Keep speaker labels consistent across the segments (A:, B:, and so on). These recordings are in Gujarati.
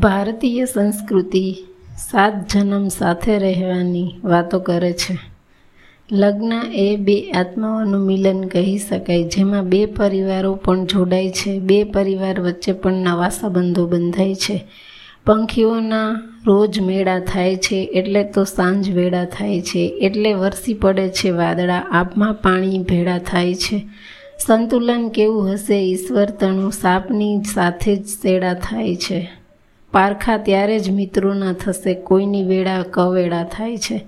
A: ભારતીય સંસ્કૃતિ સાત જન્મ સાથે રહેવાની વાતો કરે છે. લગ્ન એ બે આત્માઓનું મિલન કહી શકાય, જેમાં બે પરિવારો પણ જોડાય છે. બે પરિવાર વચ્ચે પણ નવા સંબંધો બંધાય છે. પંખીઓના રોજ મેળા થાય છે, એટલે તો સાંજ વેળા થાય છે. એટલે વરસી પડે છે વાદળા આબમાં પાણી ભેળા થાય છે. સંતુલન કેવું હશે? ઈશ્વર તણું સાપની સાથે જ સેડા થાય છે. પારખા ત્યારે જ મિત્રોના થશે. કોઈની વેળા કવેળા થાય છે.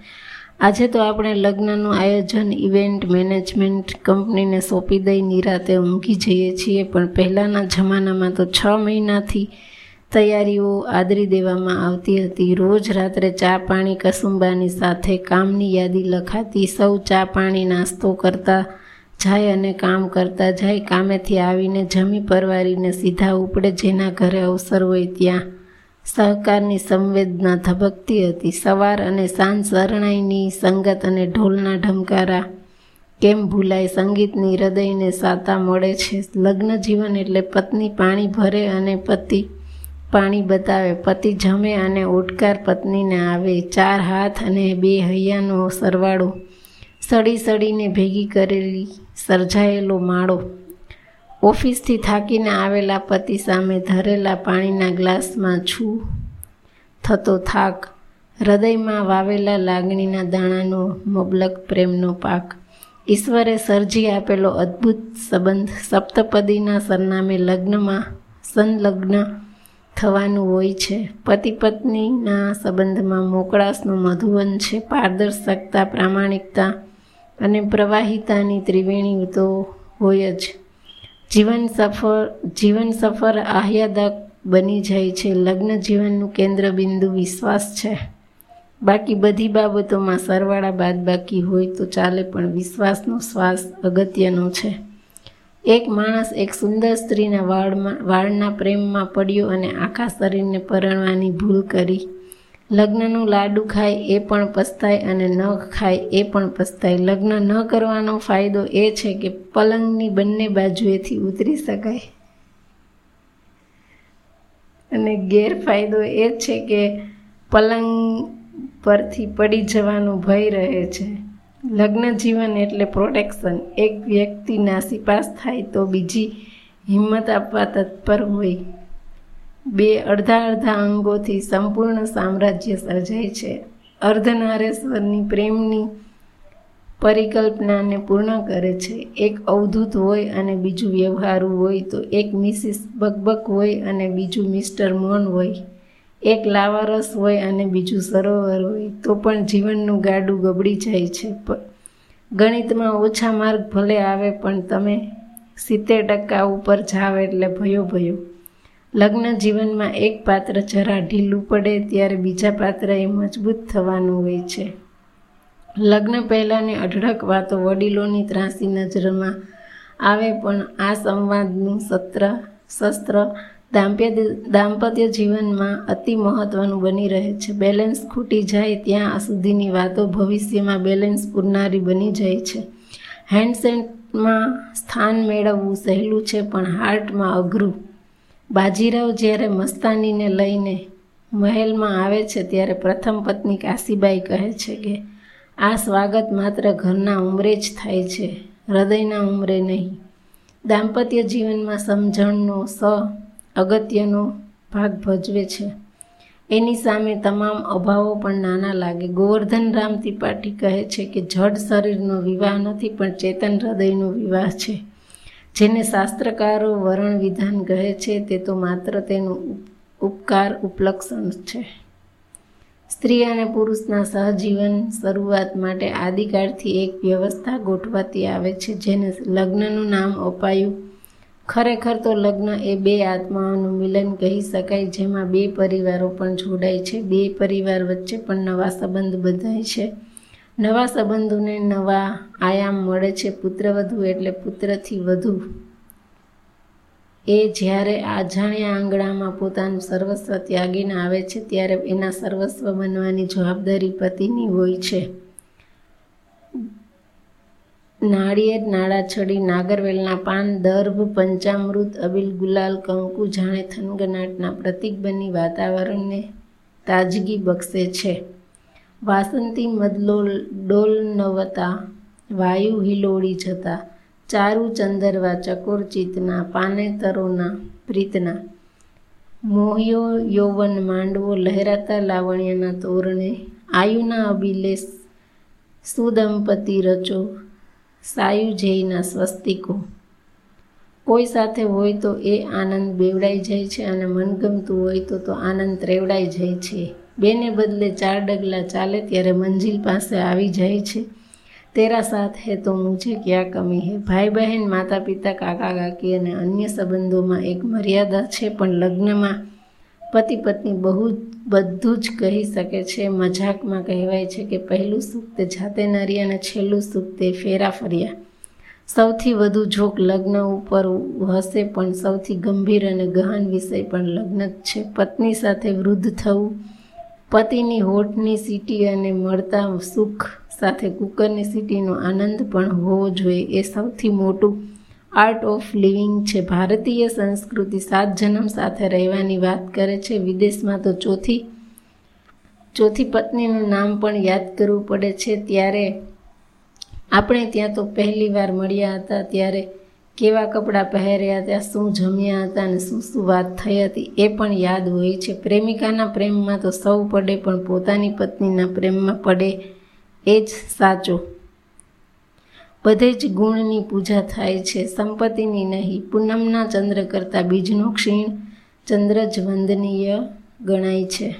A: આજે તો આપણે લગ્નનું આયોજન ઇવેન્ટ મેનેજમેન્ટ કંપનીને સોંપી દઈ નિરાતે ઊંઘી જઈએ છીએ. પણ પહેલાંના જમાનામાં તો છ મહિનાથી તૈયારીઓ આદરી દેવામાં આવતી હતી. રોજ રાત્રે ચા પાણી કસુંબાની સાથે કામની યાદી લખાતી, સૌ ચા પાણી નાસ્તો કરતા જાય અને કામ કરતા જાય. કામેથી આવીને જમી પરવારીને સીધા ઉપડે, જેના ઘરે અવસર હોય ત્યાં સહકારની સંવેદના ધબકતી હતી. સવાર અને સાંજ શરણાઈની સંગત અને ઢોલના ઢમકારા. કેમ ભૂલાય? સંગીતની હૃદયને સાતા મળે છે. લગ્ન જીવન એટલે પત્ની પાણી ભરે અને પતિ પાણી બતાવે. પતિ જમે અને ઓટકાર પત્નીને આવે. ચાર હાથ અને બે હૈયાનો સરવાળો. સડી સડીને ભેગી કરેલી, સર્જાયેલો માળો. ઓફિસથી થાકીને આવેલા પતિ સામે ધરેલા પાણીના ગ્લાસમાં છું. થતો થાક, હૃદયમાં વાવેલા લાગણીના દાણાનો મબલક પ્રેમનો પાક. ઈશ્વરે સર્જી આપેલો અદ્ભુત સંબંધ સપ્તપદીના સરનામે લગ્નમાં, સંલગ્ન થવાનું હોય છે. પતિ પત્નીના સંબંધમાં મોકળાશનું મધુવન છે. પારદર્શકતા, પ્રામાણિકતા અને પ્રવાહિતાની ત્રિવેણી તો હોય જ. જીવન સફર જીવન સફર આહ્યાદક બની જાય છે. લગ્ન જીવનનું કેન્દ્ર બિંદુ વિશ્વાસ છે. બાકી બધી બાબતોમાં સરવાળા બાદ બાકી હોય તો ચાલે, પણ વિશ્વાસનો શ્વાસ અગત્યનો છે. એક માણસ એક સુંદર સ્ત્રીના વાળમાં, વાળના પ્રેમમાં પડ્યો અને આખા શરીરને પરણવાની ભૂલ કરી. લગ્નનું લાડુ ખાય એ પણ પસ્તાય અને ન ખાય એ પણ પસ્તાય. લગ્ન ન કરવાનો ફાયદો એ છે કે પલંગની બંને બાજુએથી ઉતરી શકાય. અને ગેરફાયદો એ છે કે પલંગ પરથી પડી જવાનો ભય રહે છે. લગ્ન જીવન એટલે પ્રોટેક્શન. એક વ્યક્તિ નાસીપાસ થાય તો બીજી હિંમત આપવા તત્પર હોય. બે અડધા અડધા અંગોથી સંપૂર્ણ સામ્રાજ્ય સર્જાય છે. અર્ધનારેશ્વરની પ્રેમની પરિકલ્પનાને પૂર્ણ કરે છે. એક અવધૂત હોય અને બીજું વ્યવહારુ હોય તો એક મિસિસ બકબક હોય અને બીજું મિસ્ટર મોન હોય. એક લાવારસ હોય અને બીજું સરોવર હોય તો પણ જીવનનું ગાડું ગબડી જાય છે. ગણિતમાં ઓછા માર્ક ભલે આવે પણ તમે સિત્તેર ટકા ઉપર જાવ એટલે ભયો ભયો. લગ્ન જીવનમાં એક પાત્ર જરા ઢીલું પડે ત્યારે બીજા પાત્ર એ મજબૂત થવાનું હોય છે. લગ્ન પહેલાંની અઢળક વાતો વડીલોની ત્રાસી નજરમાં આવે પણ આ સંવાદનું સત્ર, શસ્ત્ર દાંપ્ય દાંપત્ય જીવનમાં અતિ મહત્ત્વનું બની રહે છે. બેલેન્સ ખૂટી જાય ત્યાં સુધીની વાતો ભવિષ્યમાં બેલેન્સ પૂરનારી બની જાય છે. હેન્ડસેટમાં સ્થાન મેળવવું સહેલું છે પણ હાર્ટમાં અઘરું બાજીરાવ જ્યારે મસ્તાનીને લઈને મહેલમાં આવે છે, ત્યારે પ્રથમ પત્ની કાશીબાઈ કહે છે કે, આ સ્વાગત માત્ર ઘરના ઉંમરે જ થાય છે, હૃદયના ઉંમરે નહીં. દાંપત્ય જીવનમાં સમજણનો સ અગત્યનો ભાગ ભજવે છે. એની સામે તમામ અભાવો પણ નાના લાગે. ગોવર્ધન રામ ત્રિપાઠી કહે છે કે, જડ શરીરનો વિવાહ નથી, પણ ચેતન હૃદયનો વિવાહ છે. જેને શાસ્ત્રકારો વરણ વિધાન કહે છે, તે તો માત્ર તેનું ઉપકાર ઉપલક્ષણ છે. સ્ત્રી અને પુરુષના સહજીવન શરૂઆત માટે આદિકાળથી એક વ્યવસ્થા ગોઠવાતી આવે છે, જેને લગ્નનું નામ અપાયું. ખરેખર તો લગ્ન એ બે આત્માઓનું મિલન કહી શકાય, જેમાં બે પરિવારો પણ જોડાય છે. બે પરિવાર વચ્ચે પણ નવા સંબંધ બંધાય છે. નવા સંબંધોને નવા આયામ મળે છે પુત્રવધુ એટલે પુત્રથી વધુ. એ જ્યારે અજાણ્યા આંગણામાં પોતાનું સર્વસ્વ ત્યાગીને આવે છે, ત્યારે એના સર્વસ્વ બનવાની જવાબદારી પતિની હોય છે. નાળિયેર નાળા છડી નાગરવેલના પાન, દર્ભ, પંચામૃત, અબિલ, ગુલાલ, કંકુ જાણે થનગનાટના પ્રતીક બની વાતાવરણને તાજગી બક્ષે છે. વાસંતી મદલોલ ડોલ નવતા, વાયુ હિલોળી જતા, ચારુ ચંદરવા ચકોરચિતના પાનેતરોના પ્રીતના. મોહ્યો યૌવન માંડવો લહેરાતા લાવણ્યના તોરણે, આયુના અભિલેષ, સુદંપતિ રચો, સાયુજયના સ્વસ્તિકો. કોઈ સાથે હોય તો એ આનંદ બેવડાઈ જાય છે અને મનગમતું હોય તો તો આનંદ ત્રેવડાઈ જાય છે. બેને બદલે ચાર ડગલા ચાલે ત્યારે મંજિલ પાસે આવી જાય છે. તેરા સાથ હે તો મુજે ક્યાં કમી હે? ભાઈ બહેન માતા પિતા કાકા કાકી અને અન્ય સંબંધોમાં એક મર્યાદા છે, પણ લગ્નમાં પતિ પત્ની બહુ બધું જ કહી શકે છે. મજાકમાં કહેવાય છે કે પહેલું સુખ તે જાતે નરી અને છેલ્લું સુખ તે ફેરા ફર્યા. સૌથી વધુ જોક લગ્ન ઉપર હશે પણ સૌથી ગંભીર અને ગહન વિષય પણ લગ્ન જ છે. પત્ની સાથે વૃદ્ધ થવું, પતિની હોઠની સીટી અને મળતા સુખ સાથે કુકરની સીટીનો આનંદ પણ હોવો જોઈએ. એ સૌથી મોટું આર્ટ ઓફ લિવિંગ છે. ભારતીય સંસ્કૃતિ સાત જન્મ સાથે રહેવાની વાત કરે છે. વિદેશમાં તો ચોથી ચોથી પત્નીનું નામ પણ યાદ કરવું પડે છે. ત્યારે આપણે ત્યાં તો પહેલી વાર મળ્યા હતા ત્યારે કેવા કપડાં પહેર્યા હતા, શું જમ્યા હતા અને શું શું વાત થઈ હતી એ પણ યાદ હોય છે. પ્રેમિકાના પ્રેમમાં તો સૌ પડે પણ પોતાની પત્નીના પ્રેમમાં પડે એ જ સાચો. બધે જ ગુણની પૂજા થાય છે, સંપત્તિની નહીં, પૂનમના ચંદ્ર કરતાં બીજનો ક્ષીણ ચંદ્ર જ વંદનીય ગણાય છે.